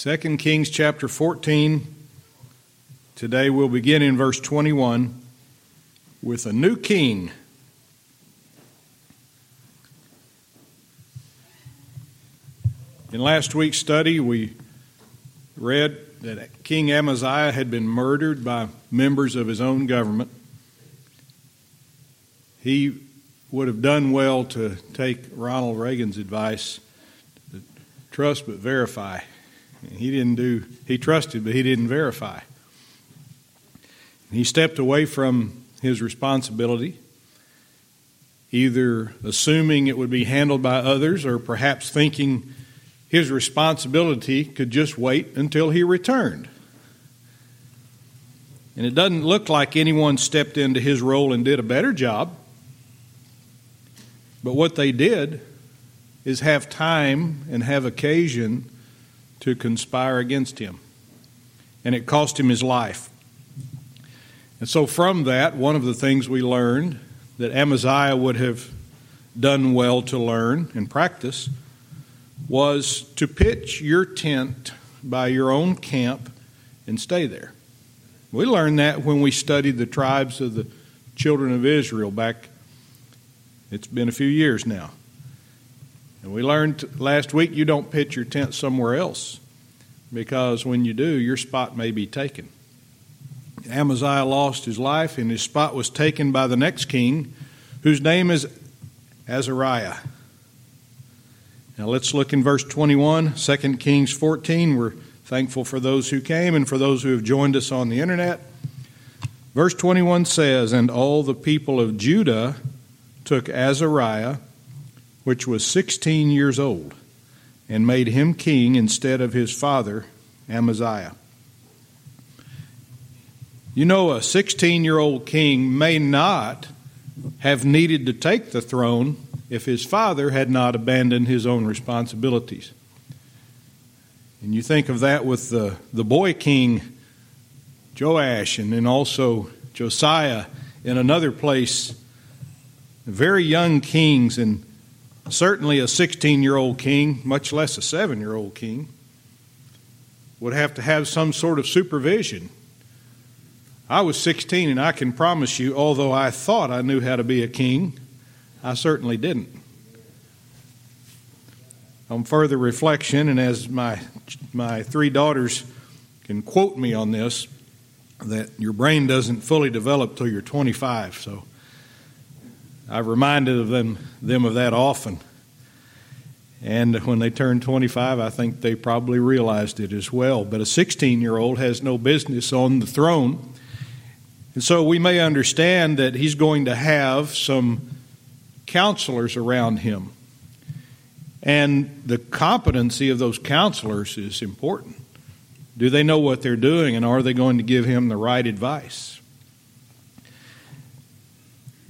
2 Kings chapter 14. Today we'll begin in verse 21 with a new king. In last week's study, we read that King Amaziah had been murdered by members of his own government. He would have done well to take Ronald Reagan's advice trust but verify. He didn't do, he trusted, but he didn't verify. He stepped away from his responsibility, either assuming it would be handled by others or perhaps thinking his responsibility could just wait until he returned. And it doesn't look like anyone stepped into his role and did a better job. But what they did is have time and have occasion to conspire against him. And it cost him his life. And so, from that, one of the things we learned that Amaziah would have done well to learn and practice was to pitch your tent by your own camp and stay there. We learned that when we studied the tribes of the children of Israel back, it's been a few years now. And we learned last week you don't pitch your tent somewhere else because when you do, your spot may be taken. Amaziah lost his life, and his spot was taken by the next king, whose name is Azariah. Now let's look in verse 21, 2 Kings 14. We're thankful for those who came and for those who have joined us on the internet. Verse 21 says, And all the people of Judah took Azariah which was 16 years old, and made him king instead of his father, Amaziah. You know, a 16 year old king may not have needed to take the throne if his father had not abandoned his own responsibilities. And you think of that with the, the boy king Joash and then also Josiah in another place, very young kings and Certainly, a 16 year old king, much less a seven year old king, would have to have some sort of supervision. I was 16, and I can promise you, although I thought I knew how to be a king, I certainly didn't. On further reflection, and as my, my three daughters can quote me on this, that your brain doesn't fully develop till you're 25. So I've reminded of them, them of that often. And when they turned 25, I think they probably realized it as well. But a 16 year old has no business on the throne. And so we may understand that he's going to have some counselors around him. And the competency of those counselors is important. Do they know what they're doing, and are they going to give him the right advice?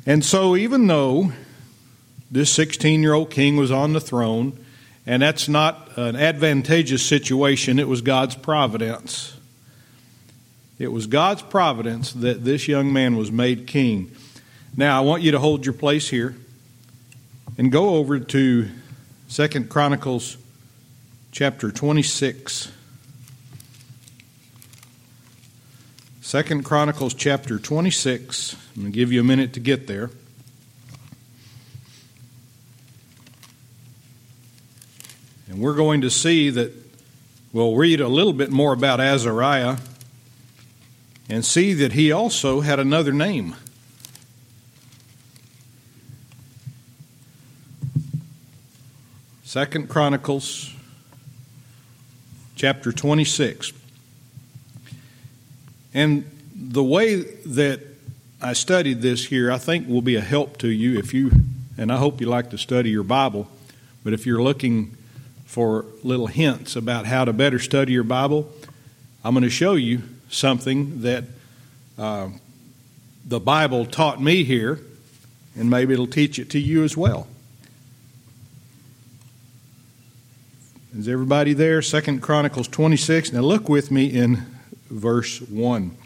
And so, even though this 16 year old king was on the throne, and that's not an advantageous situation, it was God's providence. It was God's providence that this young man was made king. Now, I want you to hold your place here and go over to Second Chronicles chapter 26. Second Chronicles chapter 26. I'm going to give you a minute to get there. And we're going to see that we'll read a little bit more about Azariah and see that he also had another name. Second Chronicles chapter 26. And the way that I studied this here, I think will be a help to you if you, and I hope you like to study your Bible, but if you're looking for little hints about how to better study your Bible, I'm going to show you something that uh, the Bible taught me here, and maybe it'll teach it to you as well. Is everybody there? Second Chronicles 26. Now look with me in verse 1.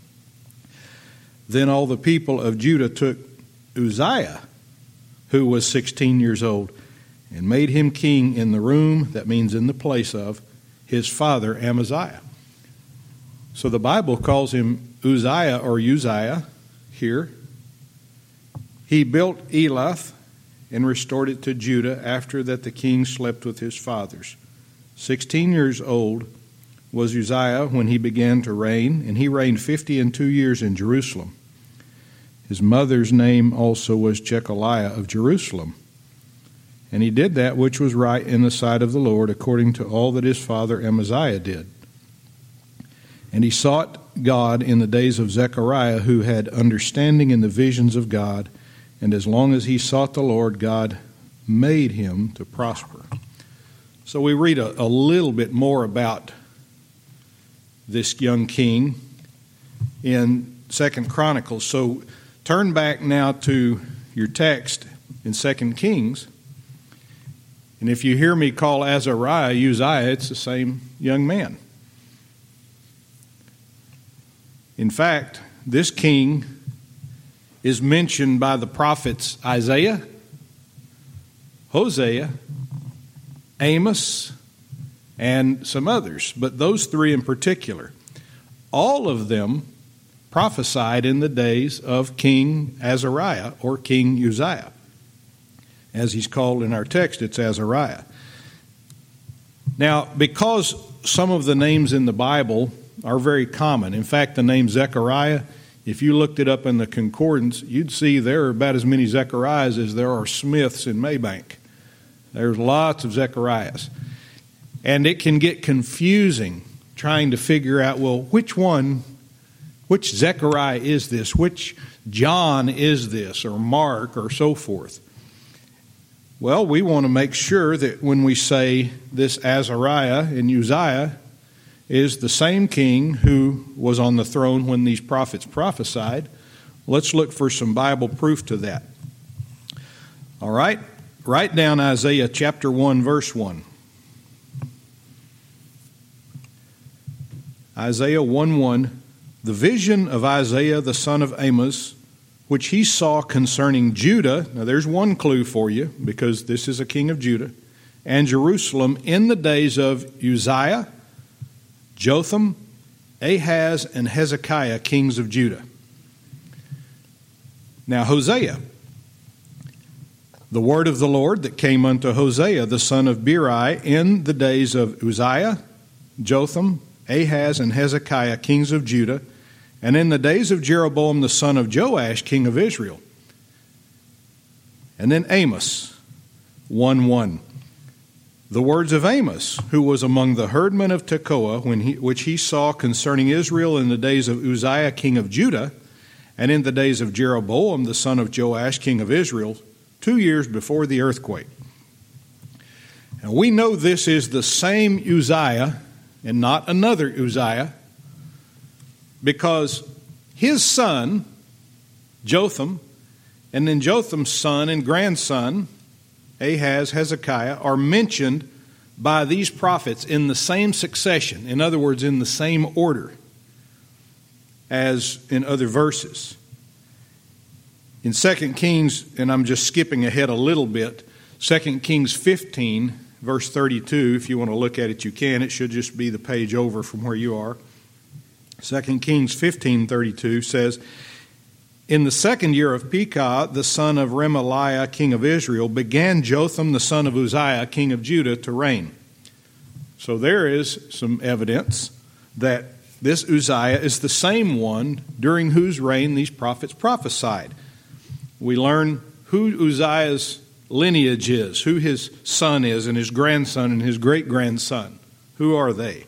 Then all the people of Judah took Uzziah, who was 16 years old, and made him king in the room, that means in the place of, his father Amaziah. So the Bible calls him Uzziah or Uzziah here. He built Elath and restored it to Judah after that the king slept with his fathers. Sixteen years old was Uzziah when he began to reign, and he reigned fifty and two years in Jerusalem. His mother's name also was Jecoliah of Jerusalem. And he did that which was right in the sight of the Lord, according to all that his father Amaziah did. And he sought God in the days of Zechariah, who had understanding in the visions of God, and as long as he sought the Lord, God made him to prosper. So we read a, a little bit more about this young king in Second Chronicles. So turn back now to your text in Second Kings. And if you hear me call Azariah Uzziah, it's the same young man. In fact, this king is mentioned by the prophets Isaiah, Hosea, Amos, and some others, but those three in particular. All of them prophesied in the days of King Azariah or King Uzziah as he's called in our text, it's Azariah. Now, because some of the names in the Bible are very common, in fact, the name Zechariah, if you looked it up in the concordance, you'd see there are about as many Zechariahs as there are Smiths in Mabank. There's lots of Zechariahs. And it can get confusing trying to figure out, well, which one, which Zechariah is this? Which John is this? Or Mark, or so forth. Well, we want to make sure that when we say this Azariah and Uzziah is the same king who was on the throne when these prophets prophesied, let's look for some Bible proof to that. All right? Write down Isaiah chapter 1, verse 1. Isaiah 1 1. The vision of Isaiah the son of Amos which he saw concerning Judah. Now, there's one clue for you because this is a king of Judah and Jerusalem in the days of Uzziah, Jotham, Ahaz, and Hezekiah, kings of Judah. Now, Hosea. The word of the Lord that came unto Hosea, the son of Beeri, in the days of Uzziah, Jotham, Ahaz, and Hezekiah, kings of Judah, and in the days of Jeroboam the son of Joash, king of Israel. And then Amos 1 1. The words of Amos, who was among the herdmen of Tekoa, when he, which he saw concerning Israel in the days of Uzziah, king of Judah, and in the days of Jeroboam the son of Joash, king of Israel, two years before the earthquake. And we know this is the same Uzziah and not another Uzziah because his son, Jotham, and then Jotham's son and grandson, Ahaz, Hezekiah, are mentioned by these prophets in the same succession, in other words, in the same order as in other verses. In 2 Kings, and I'm just skipping ahead a little bit, 2 Kings 15, verse 32, if you want to look at it, you can. It should just be the page over from where you are. 2 Kings 15:32 says, In the second year of Pekah, the son of Remaliah, king of Israel, began Jotham, the son of Uzziah, king of Judah, to reign. So there is some evidence that this Uzziah is the same one during whose reign these prophets prophesied. We learn who Uzziah's lineage is, who his son is, and his grandson and his great grandson. Who are they?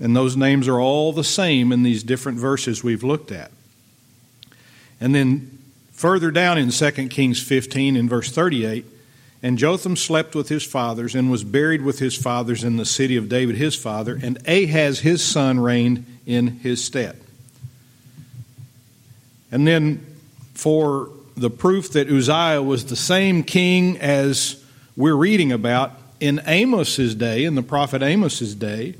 And those names are all the same in these different verses we've looked at. And then further down in 2 Kings 15, in verse 38, and Jotham slept with his fathers and was buried with his fathers in the city of David his father, and Ahaz his son reigned in his stead. And then for the proof that Uzziah was the same king as we're reading about in Amos's day, in the prophet Amos's day,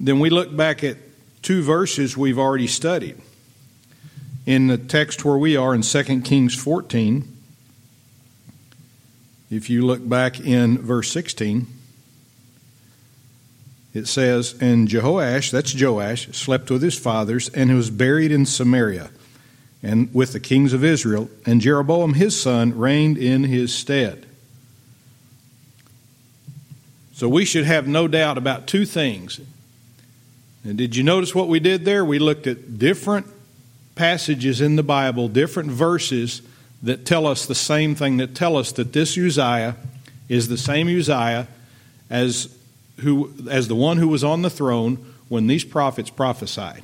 then we look back at two verses we've already studied. In the text where we are in 2 Kings 14, if you look back in verse 16, it says, And Jehoash, that's Joash, slept with his fathers and was buried in Samaria and with the kings of Israel, and Jeroboam his son reigned in his stead. So we should have no doubt about two things. And did you notice what we did there? We looked at different passages in the Bible, different verses that tell us the same thing, that tell us that this Uzziah is the same Uzziah as, who, as the one who was on the throne when these prophets prophesied.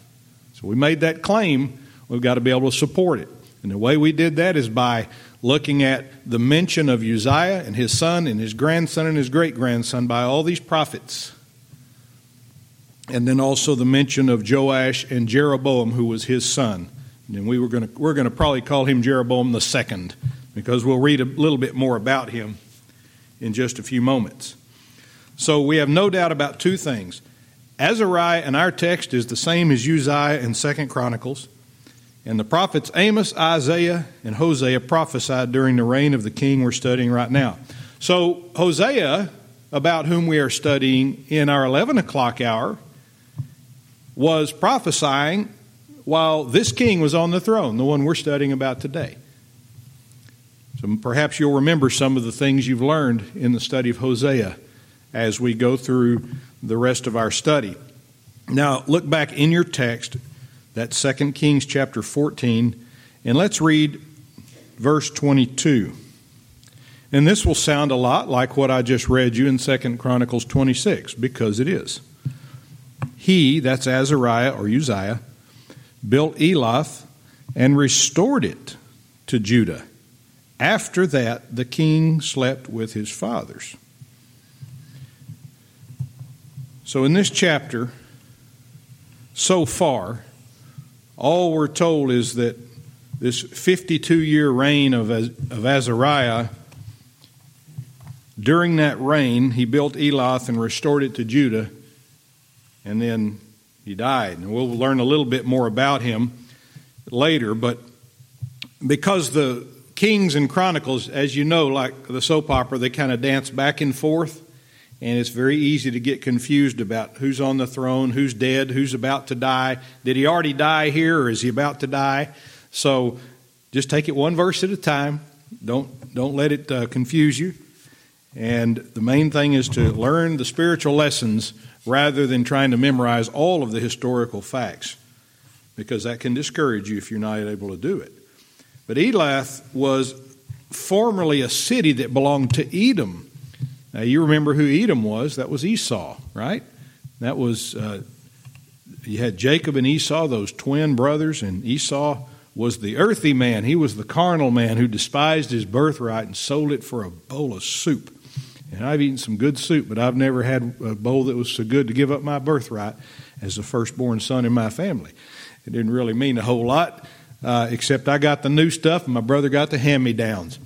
So we made that claim We've got to be able to support it. And the way we did that is by looking at the mention of Uzziah and his son and his grandson and his great grandson by all these prophets. And then also the mention of Joash and Jeroboam, who was his son. And we were going to, we're going to probably call him Jeroboam the second because we'll read a little bit more about him in just a few moments. So we have no doubt about two things. Azariah in our text is the same as Uzziah in Second Chronicles. And the prophets Amos, Isaiah, and Hosea prophesied during the reign of the king we're studying right now. So, Hosea, about whom we are studying in our 11 o'clock hour, was prophesying while this king was on the throne, the one we're studying about today. So perhaps you'll remember some of the things you've learned in the study of Hosea as we go through the rest of our study. Now, look back in your text that's 2 Kings chapter 14. And let's read verse 22. And this will sound a lot like what I just read you in 2 Chronicles 26, because it is. He, that's Azariah or Uzziah, built Elath and restored it to Judah. After that, the king slept with his fathers. So, in this chapter, so far, all we're told is that this 52 year reign of, of Azariah, during that reign, he built Elath and restored it to Judah, and then he died. And we'll learn a little bit more about him later, but because the Kings and Chronicles, as you know, like the soap opera, they kind of dance back and forth and it's very easy to get confused about who's on the throne, who's dead, who's about to die. Did he already die here, or is he about to die? So just take it one verse at a time. Don't don't let it uh, confuse you. And the main thing is to learn the spiritual lessons rather than trying to memorize all of the historical facts, because that can discourage you if you're not able to do it. But Elath was formerly a city that belonged to Edom. Now, you remember who Edom was. That was Esau, right? That was, uh, you had Jacob and Esau, those twin brothers, and Esau was the earthy man. He was the carnal man who despised his birthright and sold it for a bowl of soup. And I've eaten some good soup, but I've never had a bowl that was so good to give up my birthright as the firstborn son in my family. It didn't really mean a whole lot, uh, except I got the new stuff and my brother got the hand me downs.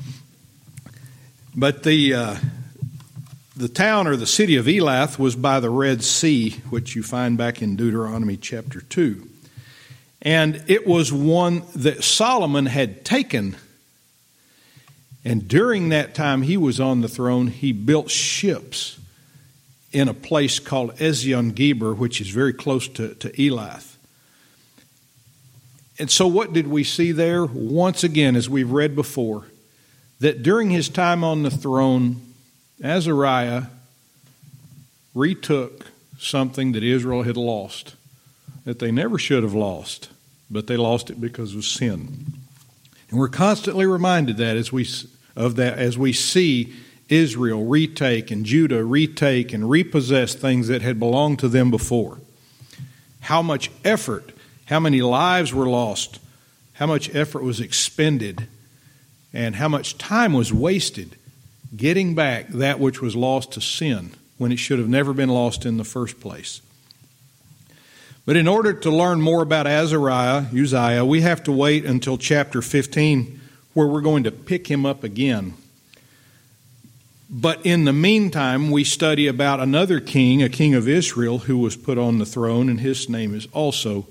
But the. Uh, the town or the city of Elath was by the Red Sea, which you find back in Deuteronomy chapter 2. And it was one that Solomon had taken. And during that time he was on the throne, he built ships in a place called Ezion Geber, which is very close to, to Elath. And so, what did we see there? Once again, as we've read before, that during his time on the throne, Azariah retook something that Israel had lost, that they never should have lost, but they lost it because of sin. And we're constantly reminded that as we of that as we see Israel retake and Judah retake and repossess things that had belonged to them before. How much effort, how many lives were lost, how much effort was expended, and how much time was wasted getting back that which was lost to sin when it should have never been lost in the first place. But in order to learn more about Azariah, Uzziah, we have to wait until chapter 15, where we're going to pick him up again. But in the meantime, we study about another king, a king of Israel, who was put on the throne, and his name is also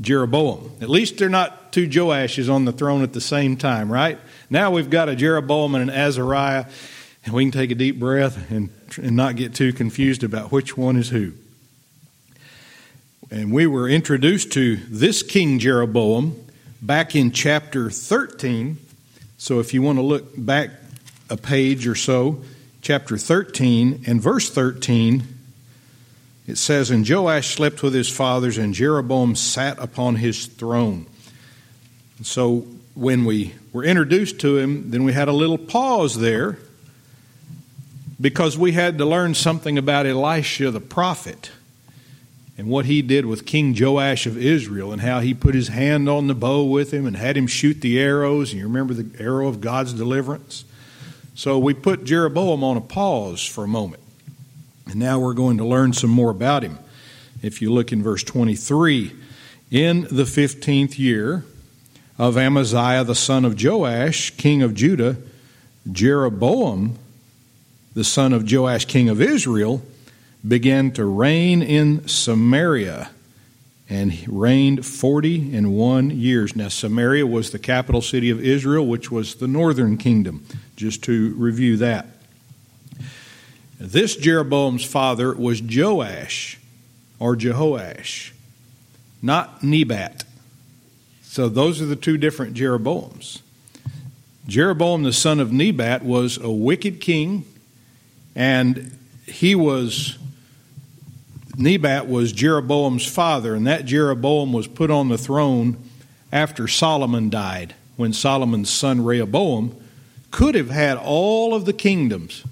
Jeroboam. At least they're not two Joashes on the throne at the same time, right? Now we've got a Jeroboam and an Azariah, and we can take a deep breath and, and not get too confused about which one is who. And we were introduced to this King Jeroboam back in chapter 13. So if you want to look back a page or so, chapter 13 and verse 13, it says, And Joash slept with his fathers, and Jeroboam sat upon his throne. So when we were introduced to him, then we had a little pause there because we had to learn something about Elisha the prophet and what he did with King Joash of Israel and how he put his hand on the bow with him and had him shoot the arrows. And you remember the arrow of God's deliverance? So we put Jeroboam on a pause for a moment. And now we're going to learn some more about him. If you look in verse 23, in the 15th year of Amaziah the son of Joash, king of Judah, Jeroboam the son of Joash, king of Israel, began to reign in Samaria and reigned 40 and one years. Now, Samaria was the capital city of Israel, which was the northern kingdom, just to review that. This Jeroboam's father was Joash or Jehoash, not Nebat. So, those are the two different Jeroboams. Jeroboam, the son of Nebat, was a wicked king, and he was Nebat was Jeroboam's father, and that Jeroboam was put on the throne after Solomon died, when Solomon's son Rehoboam could have had all of the kingdoms,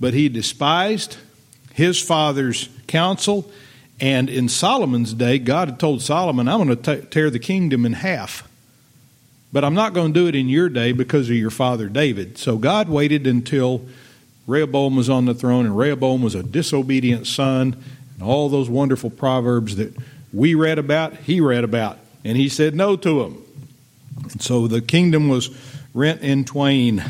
but he despised his father's counsel. And in Solomon's day, God had told Solomon, I'm going to tear the kingdom in half. But I'm not going to do it in your day because of your father David. So God waited until Rehoboam was on the throne, and Rehoboam was a disobedient son, and all those wonderful proverbs that we read about, he read about, and he said no to them. And so the kingdom was rent in twain.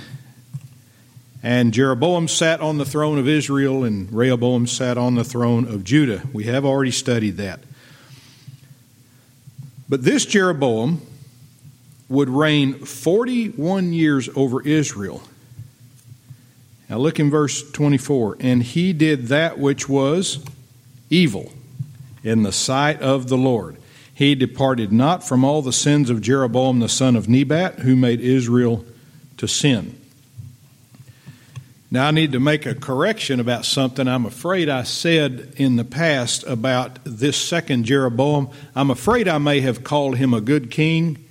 And Jeroboam sat on the throne of Israel, and Rehoboam sat on the throne of Judah. We have already studied that. But this Jeroboam would reign 41 years over Israel. Now look in verse 24. And he did that which was evil in the sight of the Lord. He departed not from all the sins of Jeroboam the son of Nebat, who made Israel to sin. Now, I need to make a correction about something I'm afraid I said in the past about this second Jeroboam. I'm afraid I may have called him a good king,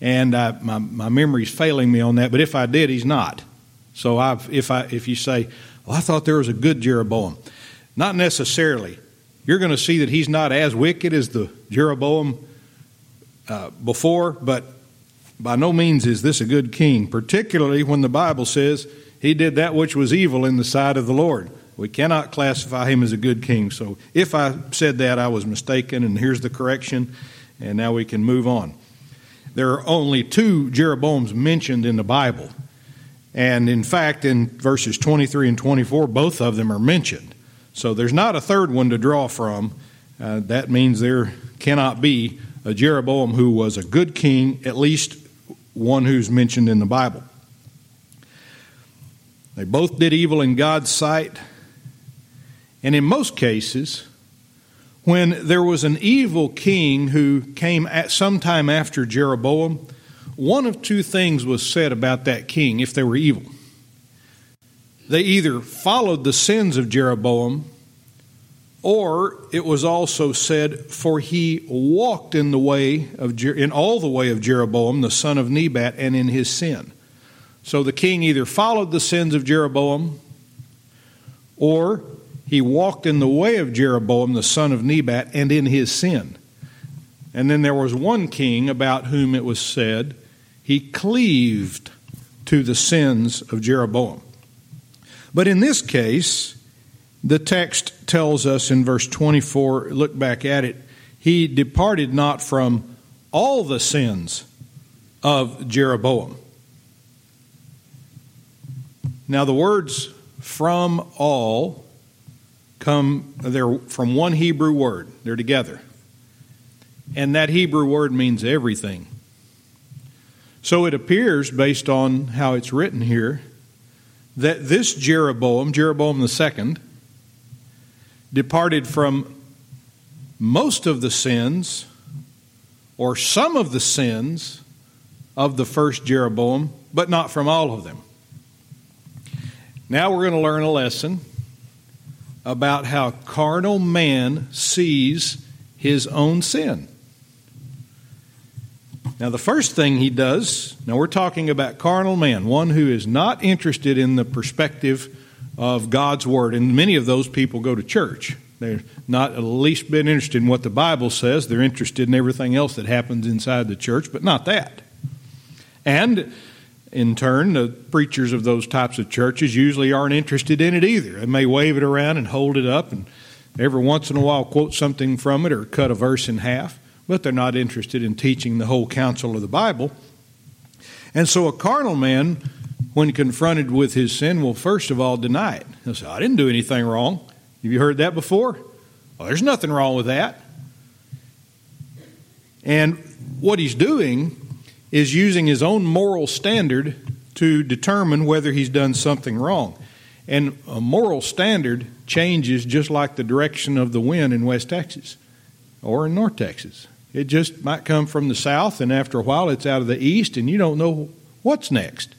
and I, my, my memory's failing me on that, but if I did, he's not. So I've, if, I, if you say, well, I thought there was a good Jeroboam, not necessarily you're going to see that he's not as wicked as the Jeroboam uh, before, but by no means is this a good king, particularly when the Bible says he did that which was evil in the sight of the Lord. We cannot classify him as a good king. So if I said that, I was mistaken, and here's the correction, and now we can move on. There are only two Jeroboams mentioned in the Bible. And in fact, in verses 23 and 24, both of them are mentioned. So there's not a third one to draw from. Uh, that means there cannot be a Jeroboam who was a good king, at least one who's mentioned in the Bible. They both did evil in God's sight. And in most cases, when there was an evil king who came at sometime after Jeroboam, one of two things was said about that king if they were evil. They either followed the sins of Jeroboam, or it was also said, For he walked in the way of in all the way of Jeroboam, the son of Nebat, and in his sin. So the king either followed the sins of Jeroboam, or he walked in the way of Jeroboam, the son of Nebat, and in his sin. And then there was one king about whom it was said, he cleaved to the sins of Jeroboam. But in this case, the text tells us in verse 24, look back at it, he departed not from all the sins of Jeroboam. Now, the words from all come, they're from one Hebrew word, they're together. And that Hebrew word means everything. So it appears, based on how it's written here, that this Jeroboam, Jeroboam second, departed from most of the sins or some of the sins of the first Jeroboam, but not from all of them. Now we're going to learn a lesson about how carnal man sees his own sin. Now, the first thing he does, now we're talking about carnal man, one who is not interested in the perspective of God's Word. And many of those people go to church. They're not at least been interested in what the Bible says. They're interested in everything else that happens inside the church, but not that. And in turn, the preachers of those types of churches usually aren't interested in it either. They may wave it around and hold it up and every once in a while quote something from it or cut a verse in half but they're not interested in teaching the whole counsel of the Bible. And so a carnal man, when confronted with his sin, will first of all deny it. He'll say, I didn't do anything wrong. Have you heard that before? Well, there's nothing wrong with that. And what he's doing is using his own moral standard to determine whether he's done something wrong. And a moral standard changes just like the direction of the wind in West Texas or in North Texas. It just might come from the south, and after a while, it's out of the east, and you don't know what's next.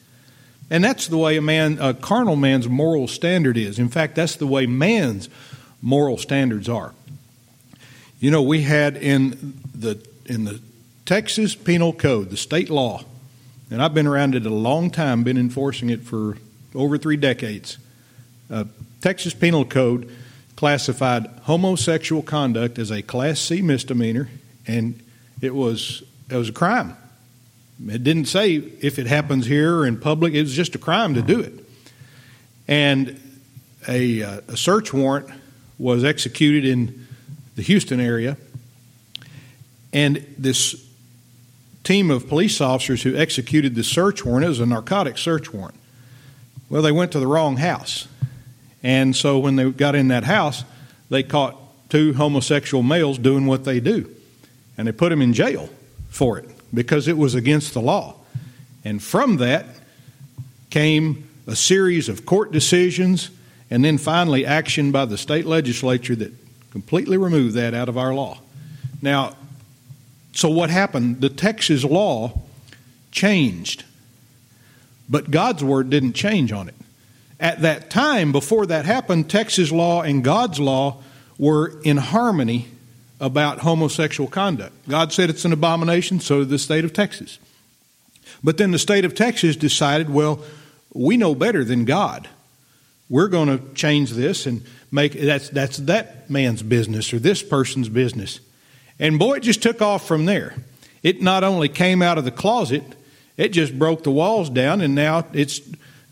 And that's the way a man, a carnal man's moral standard is. In fact, that's the way man's moral standards are. You know, we had in the in the Texas Penal Code, the state law, and I've been around it a long time, been enforcing it for over three decades. Uh, Texas Penal Code classified homosexual conduct as a Class C misdemeanor and it was it was a crime. It didn't say if it happens here or in public; it was just a crime to do it. And a, uh, a search warrant was executed in the Houston area, and this team of police officers who executed the search warrant it was a narcotic search warrant. Well, they went to the wrong house, and so when they got in that house, they caught two homosexual males doing what they do and they put him in jail for it because it was against the law. And from that came a series of court decisions and then finally action by the state legislature that completely removed that out of our law. Now, so what happened? The Texas law changed, but God's word didn't change on it. At that time, before that happened, Texas law and God's law were in harmony about homosexual conduct. God said it's an abomination, so did the state of Texas. But then the state of Texas decided, well, we know better than God. We're going to change this and make that's that's that man's business or this person's business. And boy, it just took off from there. It not only came out of the closet, it just broke the walls down, and now it's.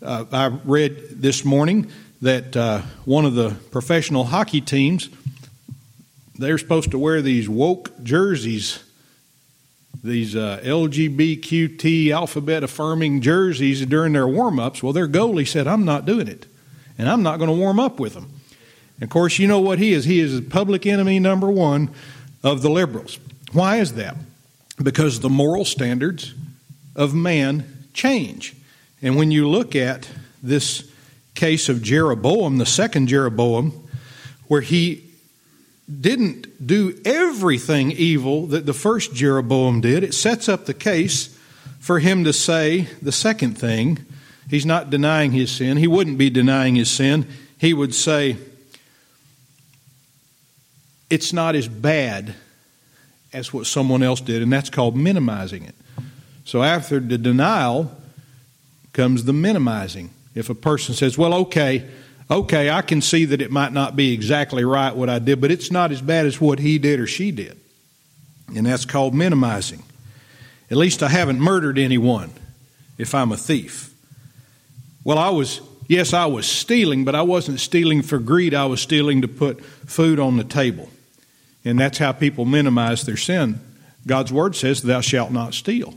Uh, I read this morning that uh, one of the professional hockey teams they're supposed to wear these woke jerseys, these uh, LGBTQ alphabet affirming jerseys during their warm ups. Well, their goalie said, I'm not doing it, and I'm not going to warm up with them. And of course, you know what he is? He is public enemy number one of the liberals. Why is that? Because the moral standards of man change. And when you look at this case of Jeroboam, the second Jeroboam, where he didn't do everything evil that the first Jeroboam did. It sets up the case for him to say the second thing. He's not denying his sin. He wouldn't be denying his sin. He would say, It's not as bad as what someone else did, and that's called minimizing it. So after the denial comes the minimizing. If a person says, Well, okay, okay, I can see that it might not be exactly right what I did, but it's not as bad as what he did or she did. And that's called minimizing. At least I haven't murdered anyone if I'm a thief. Well, I was, yes, I was stealing, but I wasn't stealing for greed. I was stealing to put food on the table. And that's how people minimize their sin. God's word says, Thou shalt not steal.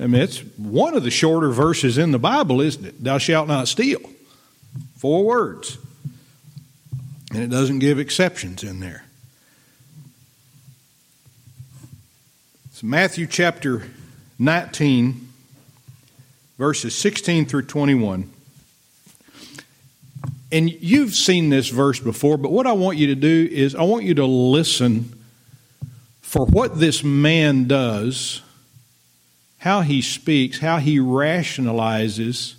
I mean, it's one of the shorter verses in the Bible, isn't it? Thou shalt not steal. Four words. And it doesn't give exceptions in there. It's Matthew chapter 19, verses 16 through 21. And you've seen this verse before, but what I want you to do is I want you to listen for what this man does, how he speaks, how he rationalizes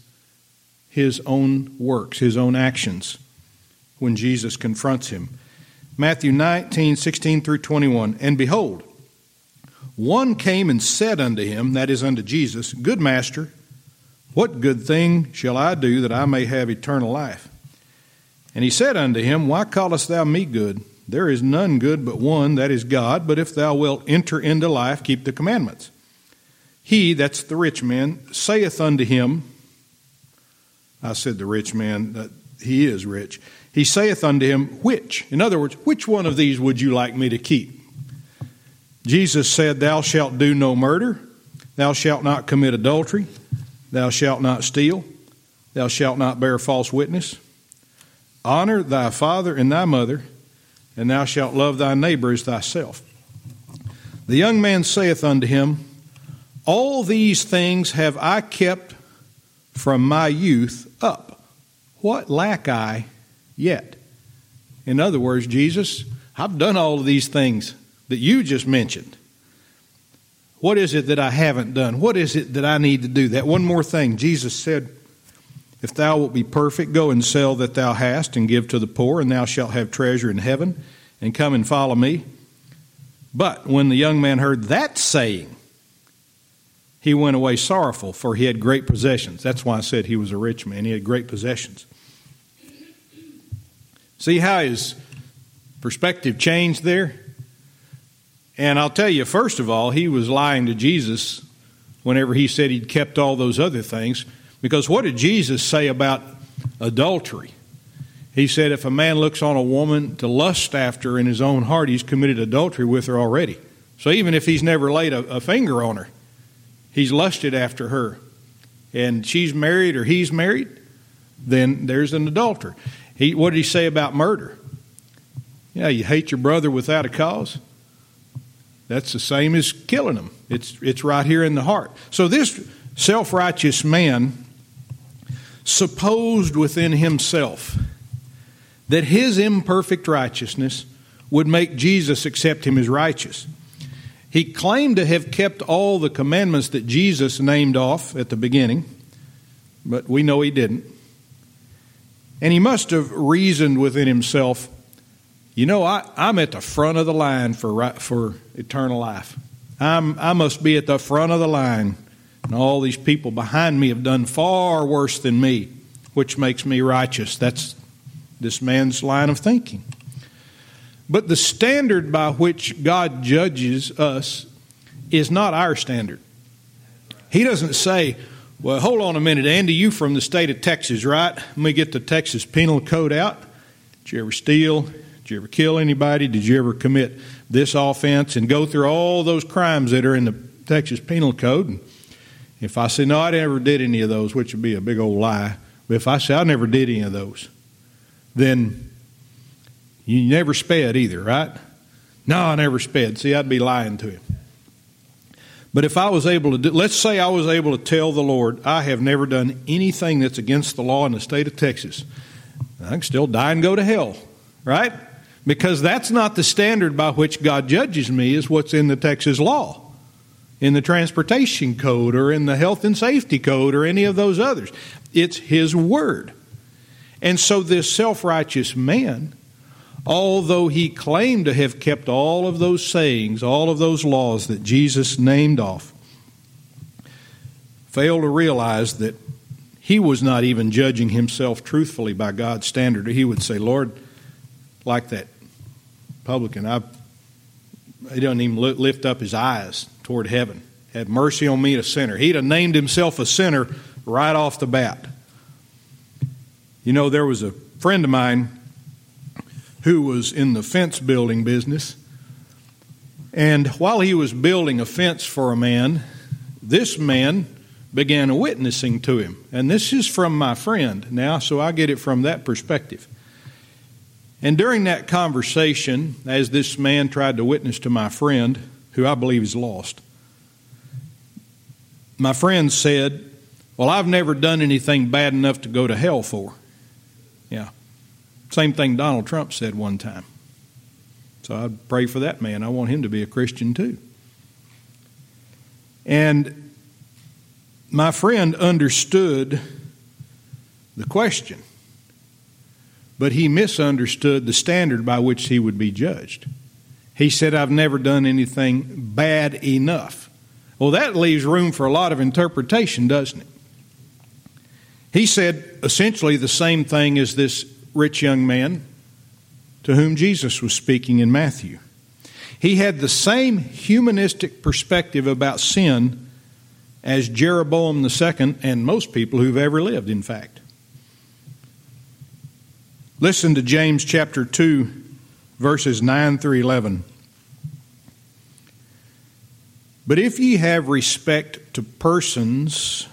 his own works, his own actions when Jesus confronts him. Matthew 19, 16 through 21. And behold, one came and said unto him, that is unto Jesus, Good master, what good thing shall I do that I may have eternal life? And he said unto him, Why callest thou me good? There is none good but one, that is God. But if thou wilt enter into life, keep the commandments. He, that's the rich man, saith unto him, I said the rich man, that he is rich. He saith unto him, Which? In other words, which one of these would you like me to keep? Jesus said, Thou shalt do no murder, thou shalt not commit adultery, thou shalt not steal, thou shalt not bear false witness. Honor thy father and thy mother and thou shalt love thy neighbor as thyself. The young man saith unto him, All these things have I kept from my youth up. What lack I yet? In other words, Jesus, I've done all of these things that you just mentioned. What is it that I haven't done? What is it that I need to do? That one more thing. Jesus said, If thou wilt be perfect, go and sell that thou hast and give to the poor, and thou shalt have treasure in heaven and come and follow me. But when the young man heard that saying, he went away sorrowful, for he had great possessions. That's why I said he was a rich man. He had great possessions. See how his perspective changed there? And I'll tell you, first of all, he was lying to Jesus whenever he said he'd kept all those other things. Because what did Jesus say about adultery? He said, if a man looks on a woman to lust after in his own heart, he's committed adultery with her already. So even if he's never laid a, a finger on her, he's lusted after her. And she's married or he's married, then there's an adulterer. He, what did he say about murder? Yeah, you hate your brother without a cause. That's the same as killing him. It's, it's right here in the heart. So this self righteous man supposed within himself that his imperfect righteousness would make Jesus accept him as righteous. He claimed to have kept all the commandments that Jesus named off at the beginning, but we know he didn't. And he must have reasoned within himself, you know, I, am at the front of the line for, for eternal life. I'm, I must be at the front of the line. And all these people behind me have done far worse than me, which makes me righteous. That's this man's line of thinking. But the standard by which God judges us is not our standard. He doesn't say, well, hold on a minute, Andy, you from the state of Texas, right? Let me get the Texas Penal Code out. Did you ever steal? Did you ever kill anybody? Did you ever commit this offense? And go through all those crimes that are in the Texas Penal Code. And if I say, no, I never did any of those, which would be a big old lie, but if I say, I never did any of those, then you never sped either, right? No, I never sped. See, I'd be lying to him. But if I was able to, do, let's say I was able to tell the Lord, I have never done anything that's against the law in the state of Texas, I can still die and go to hell, right? Because that's not the standard by which God judges me, is what's in the Texas law, in the transportation code, or in the health and safety code, or any of those others. It's His Word. And so this self righteous man, although he claimed to have kept all of those sayings, all of those laws that Jesus named off, failed to realize that he was not even judging himself truthfully by God's standard. He would say, Lord, like that publican, I, he doesn't even lift up his eyes toward heaven. Have mercy on me, a sinner. He'd have named himself a sinner right off the bat. You know, there was a friend of mine who was in the fence building business. And while he was building a fence for a man, this man began witnessing to him. And this is from my friend now, so I get it from that perspective. And during that conversation, as this man tried to witness to my friend, who I believe is lost, my friend said, Well, I've never done anything bad enough to go to hell for. Yeah. Same thing Donald Trump said one time. So I'd pray for that man. I want him to be a Christian too. And my friend understood the question, but he misunderstood the standard by which he would be judged. He said, I've never done anything bad enough. Well, that leaves room for a lot of interpretation, doesn't it? He said essentially the same thing as this rich young man to whom Jesus was speaking in Matthew. He had the same humanistic perspective about sin as Jeroboam II and most people who've ever lived, in fact. Listen to James chapter 2, verses 9 through 11. But if ye have respect to persons,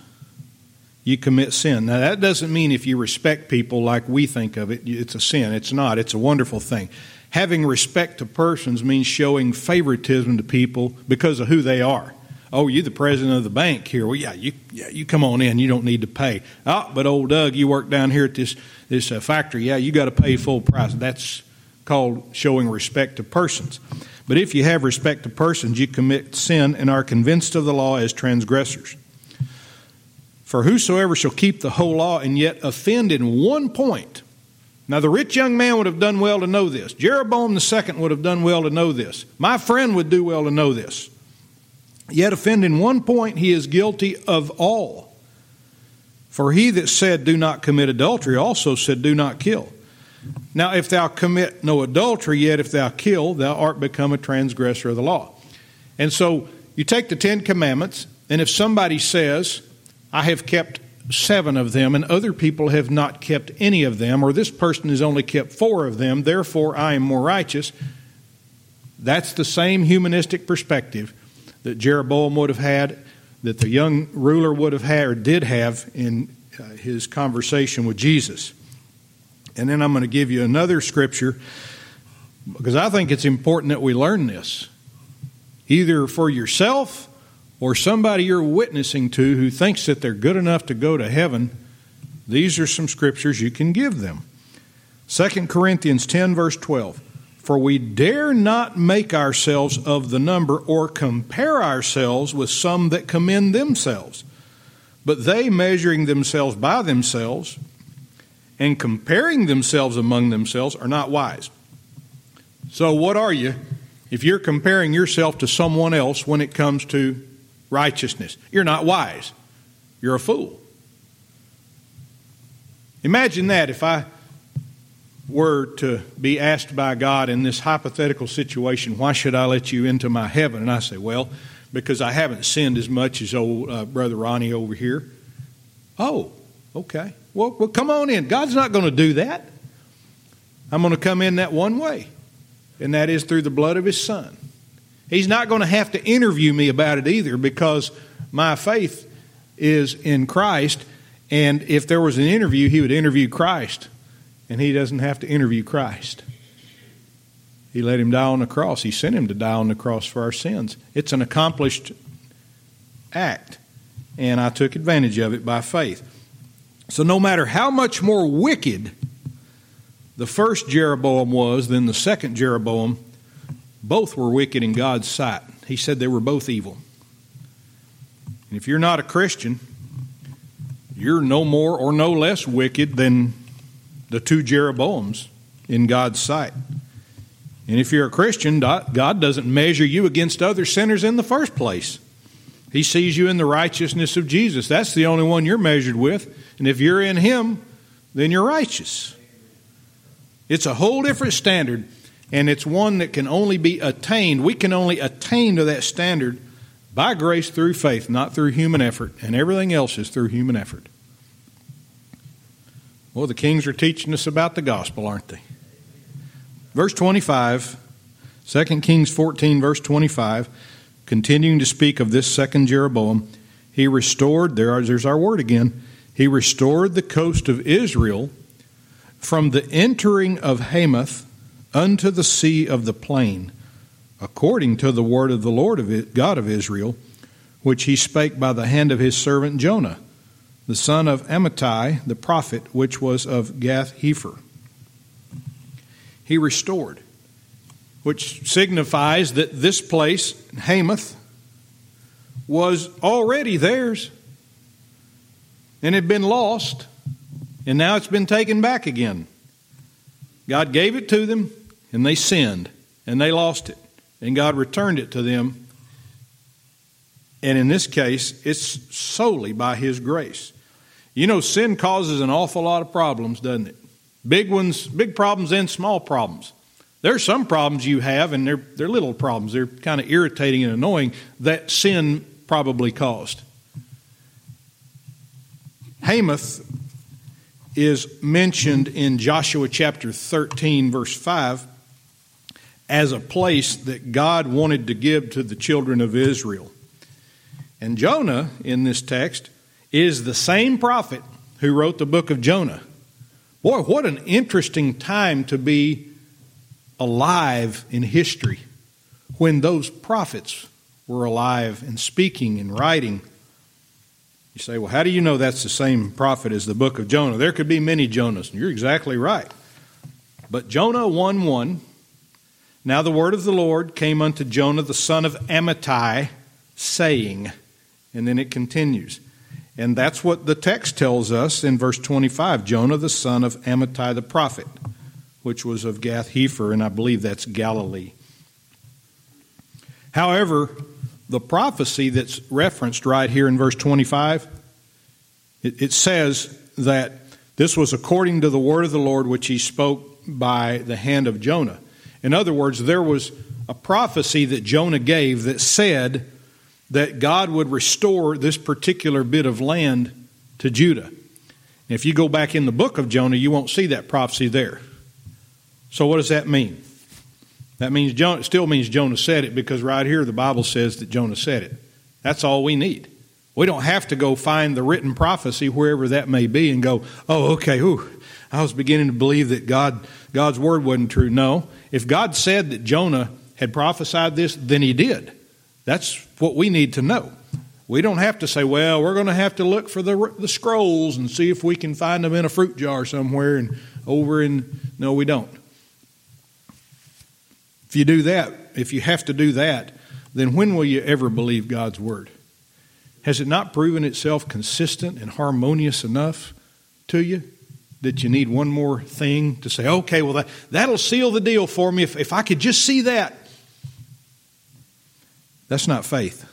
you commit sin. Now, that doesn't mean if you respect people like we think of it, it's a sin. It's not. It's a wonderful thing. Having respect to persons means showing favoritism to people because of who they are. Oh, you're the president of the bank here. Well, yeah, you, yeah, you come on in. You don't need to pay. Oh, but old Doug, you work down here at this this uh, factory. Yeah, you got to pay full price. That's called showing respect to persons. But if you have respect to persons, you commit sin and are convinced of the law as transgressors. For whosoever shall keep the whole law and yet offend in one point. Now, the rich young man would have done well to know this. Jeroboam II would have done well to know this. My friend would do well to know this. Yet offend in one point, he is guilty of all. For he that said, Do not commit adultery, also said, Do not kill. Now, if thou commit no adultery, yet if thou kill, thou art become a transgressor of the law. And so you take the Ten Commandments, and if somebody says, I have kept seven of them, and other people have not kept any of them, or this person has only kept four of them, therefore I am more righteous. That's the same humanistic perspective that Jeroboam would have had, that the young ruler would have had, or did have in uh, his conversation with Jesus. And then I'm going to give you another scripture because I think it's important that we learn this, either for yourself or somebody you're witnessing to who thinks that they're good enough to go to heaven, these are some scriptures you can give them. 2 Corinthians 10, verse 12. For we dare not make ourselves of the number or compare ourselves with some that commend themselves. But they, measuring themselves by themselves and comparing themselves among themselves, are not wise. So, what are you if you're comparing yourself to someone else when it comes to righteousness. You're not wise. You're a fool. Imagine that if I were to be asked by God in this hypothetical situation, why should I let you into my heaven? And I say, well, because I haven't sinned as much as old uh, Brother Ronnie over here. Oh, okay. Well, well, come on in. God's not going to do that. I'm going to come in that one way, and that is through the blood of His Son. He's not going to have to interview me about it either because my faith is in Christ. And if there was an interview, he would interview Christ. And he doesn't have to interview Christ. He let him die on the cross. He sent him to die on the cross for our sins. It's an accomplished act. And I took advantage of it by faith. So, no matter how much more wicked the first Jeroboam was than the second Jeroboam, both were wicked in God's sight. He said they were both evil. And if you're not a Christian, you're no more or no less wicked than the two Jeroboams in God's sight. And if you're a Christian, God doesn't measure you against other sinners in the first place. He sees you in the righteousness of Jesus. That's the only one you're measured with. And if you're in Him, then you're righteous. It's a whole different standard and it's one that can only be attained. We can only attain to that standard by grace through faith, not through human effort, and everything else is through human effort. Well, the kings are teaching us about the gospel, aren't they? Verse 25, 2 Kings 14, verse 25, continuing to speak of this second Jeroboam, he restored, there are, there's our word again, he restored the coast of Israel from the entering of Hamath unto the sea of the plain, according to the word of the Lord of God of Israel, which he spake by the hand of his servant Jonah, the son of Amittai, the prophet, which was of Gath Hepher. He restored. which signifies that this place, Hamath, was already theirs and had been lost, and now it's been taken back again. God gave it to them, and they sinned, and they lost it, and God returned it to them. And in this case, it's solely by His grace. You know, sin causes an awful lot of problems, doesn't it? Big ones, big problems, and small problems. There are some problems you have, and they're, they're little problems. They're kind of irritating and annoying that sin probably caused. Hamath is mentioned in Joshua chapter 13, verse 5, as a place that God wanted to give to the children of Israel. And Jonah, in this text, is the same prophet who wrote the book of Jonah. Boy, what an interesting time to be alive in history when those prophets were alive and speaking and writing. You say, well, how do you know that's the same prophet as the book of Jonah? There could be many Jonahs, and you're exactly right. But Jonah 1 1, now the word of the Lord came unto Jonah the son of Amittai, saying, and then it continues. And that's what the text tells us in verse 25 Jonah the son of Amittai the prophet, which was of Gath Hepher, and I believe that's Galilee. However, the prophecy that's referenced right here in verse 25, it, it says that this was according to the word of the Lord which he spoke by the hand of Jonah. In other words, there was a prophecy that Jonah gave that said that God would restore this particular bit of land to Judah. If you go back in the book of Jonah, you won't see that prophecy there. So, what does that mean? That means Jonah, still means Jonah said it because right here the Bible says that Jonah said it. That's all we need. We don't have to go find the written prophecy wherever that may be and go, oh, okay, whew, I was beginning to believe that God, God's word wasn't true. No. If God said that Jonah had prophesied this, then he did. That's what we need to know. We don't have to say, well, we're going to have to look for the, the scrolls and see if we can find them in a fruit jar somewhere and over in. No, we don't. If you do that, if you have to do that, then when will you ever believe God's word? Has it not proven itself consistent and harmonious enough to you that you need one more thing to say, okay, well, that, that'll seal the deal for me if, if I could just see that? That's not faith.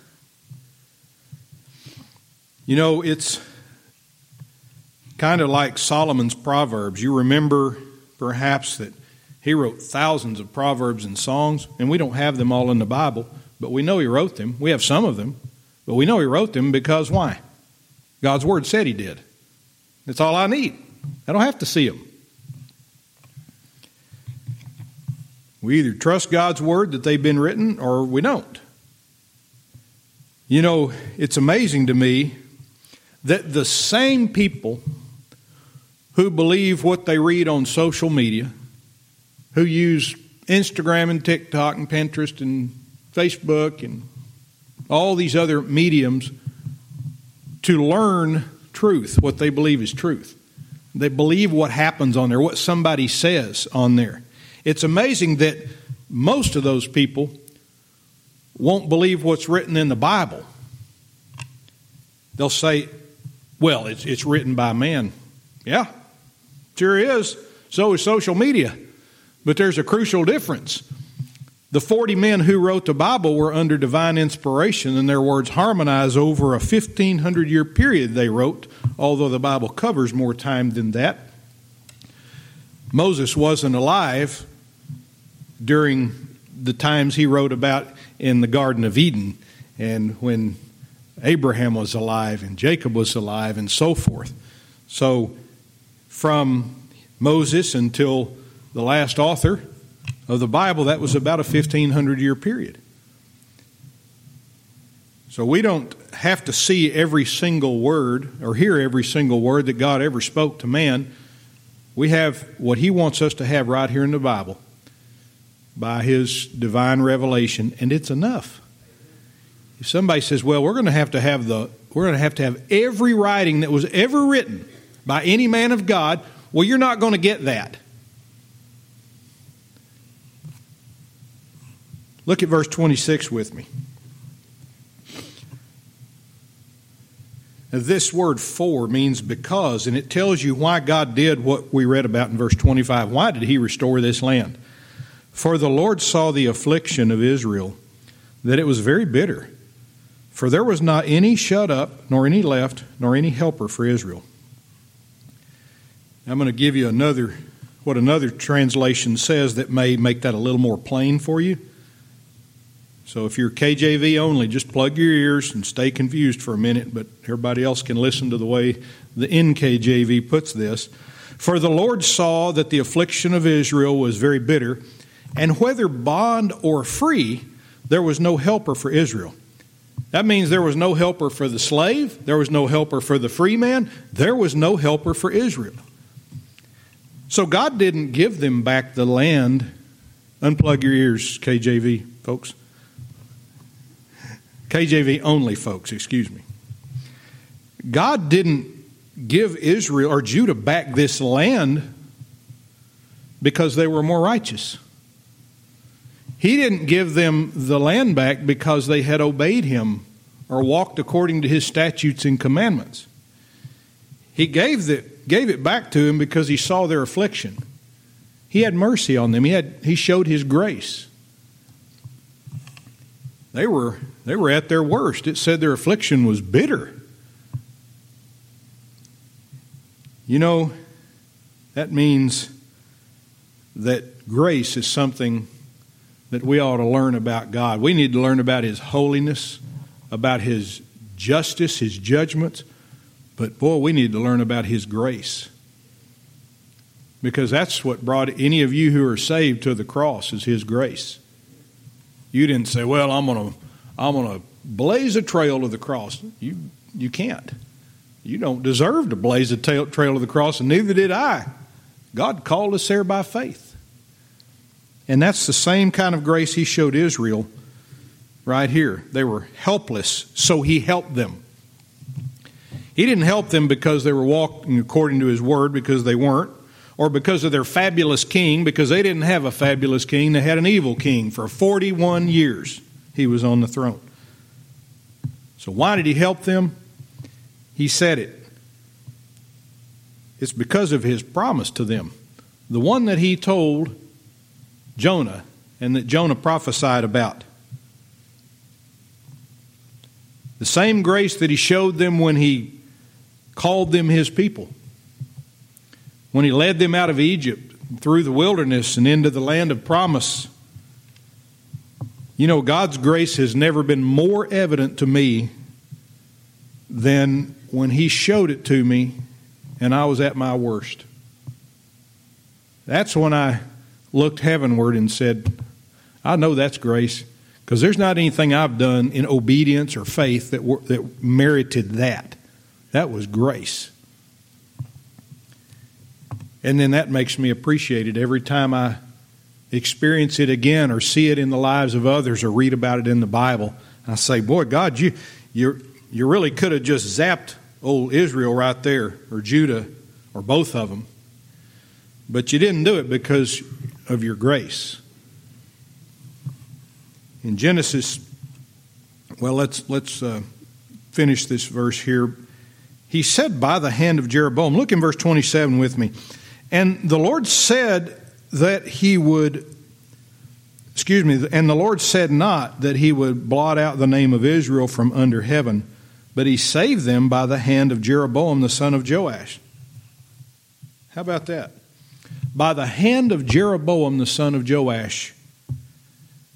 You know, it's kind of like Solomon's Proverbs. You remember perhaps that he wrote thousands of proverbs and songs, and we don't have them all in the Bible, but we know he wrote them. We have some of them, but we know he wrote them because why? God's Word said he did. That's all I need. I don't have to see them. We either trust God's Word that they've been written or we don't. You know, it's amazing to me that the same people who believe what they read on social media who use Instagram and TikTok and Pinterest and Facebook and all these other mediums to learn truth, what they believe is truth. They believe what happens on there, what somebody says on there. It's amazing that most of those people won't believe what's written in the Bible. They'll say, well, it's, it's written by man. Yeah, sure is. So is social media. But there's a crucial difference. The 40 men who wrote the Bible were under divine inspiration, and their words harmonize over a 1500 year period they wrote, although the Bible covers more time than that. Moses wasn't alive during the times he wrote about in the Garden of Eden and when Abraham was alive and Jacob was alive and so forth. So, from Moses until the last author of the Bible, that was about a 1500 year period. So we don't have to see every single word or hear every single word that God ever spoke to man. We have what He wants us to have right here in the Bible by His divine revelation, and it's enough. If somebody says, "Well, we're going to have to have the we're going to have to have every writing that was ever written by any man of God," well, you're not going to get that. Look at verse 26 with me. Now, this word for means because, and it tells you why God did what we read about in verse 25. Why did He restore this land? For the Lord saw the affliction of Israel, that it was very bitter. For there was not any shut up, nor any left, nor any helper for Israel. I'm going to give you another, what another translation says that may make that a little more plain for you. So if you're KJV only, just plug your ears and stay confused for a minute, but everybody else can listen to the way the NKJV puts this. For the Lord saw that the affliction of Israel was very bitter, and whether bond or free, there was no helper for Israel. That means there was no helper for the slave, there was no helper for the free man, there was no helper for Israel. So God didn't give them back the land. Unplug your ears, KJV folks. KJV only, folks, excuse me. God didn't give Israel or Judah back this land because they were more righteous. He didn't give them the land back because they had obeyed him or walked according to his statutes and commandments. He gave, the, gave it back to them because he saw their affliction. He had mercy on them. He, had, he showed his grace. They were they were at their worst. It said their affliction was bitter. You know, that means that grace is something that we ought to learn about God. We need to learn about His holiness, about His justice, His judgments, but boy, we need to learn about His grace. Because that's what brought any of you who are saved to the cross is His grace. You didn't say, "Well, I'm to I'm to blaze a trail to the cross. You, you can't. You don't deserve to blaze a trail to the cross, and neither did I. God called us there by faith. And that's the same kind of grace He showed Israel right here. They were helpless, so He helped them. He didn't help them because they were walking according to His word, because they weren't, or because of their fabulous king, because they didn't have a fabulous king. They had an evil king for 41 years he was on the throne. So, why did he help them? He said it. It's because of his promise to them. The one that he told Jonah and that Jonah prophesied about. The same grace that he showed them when he called them his people. When he led them out of Egypt through the wilderness and into the land of promise you know, God's grace has never been more evident to me than when He showed it to me and I was at my worst. That's when I looked heavenward and said, I know that's grace because there's not anything I've done in obedience or faith that, that merited that. That was grace. And then that makes me appreciate it every time I experience it again or see it in the lives of others or read about it in the Bible. I say, boy, God, you, you, you really could have just zapped old Israel right there, or Judah, or both of them. But you didn't do it because of your grace. In Genesis, well, let's, let's uh, finish this verse here. He said, by the hand of Jeroboam. Look in verse 27 with me. And the Lord said that he would, excuse me, and the Lord said not that he would blot out the name of Israel from under heaven, but he saved them by the hand of Jeroboam the son of Joash. How about that? By the hand of Jeroboam the son of Joash.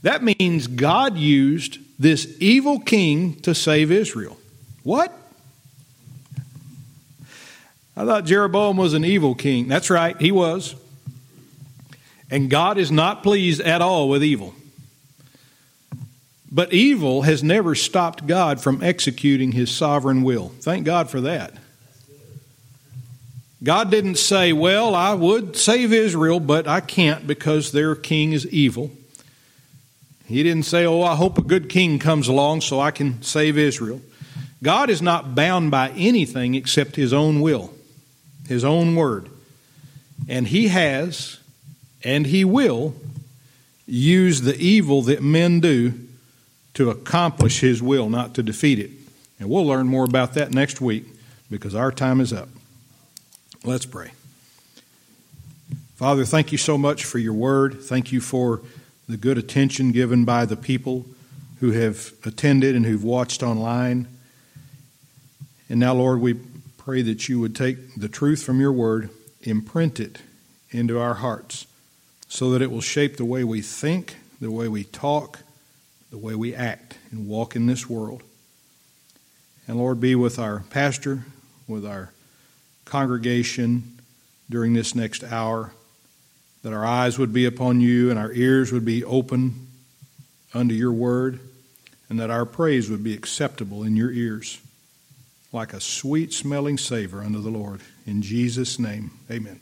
That means God used this evil king to save Israel. What? I thought Jeroboam was an evil king. That's right, he was. And God is not pleased at all with evil. But evil has never stopped God from executing his sovereign will. Thank God for that. God didn't say, Well, I would save Israel, but I can't because their king is evil. He didn't say, Oh, I hope a good king comes along so I can save Israel. God is not bound by anything except his own will, his own word. And he has and he will use the evil that men do to accomplish His will, not to defeat it. And we'll learn more about that next week because our time is up. Let's pray. Father, thank you so much for your word. Thank you for the good attention given by the people who have attended and who've watched online. And now, Lord, we pray that you would take the truth from your word, imprint it into our hearts, so that it will shape the way we think, the way we talk, the way we act and walk in this world. And Lord, be with our pastor, with our congregation during this next hour, that our eyes would be upon you and our ears would be open unto your word, and that our praise would be acceptable in your ears like a sweet smelling savor unto the Lord. In Jesus' name, amen.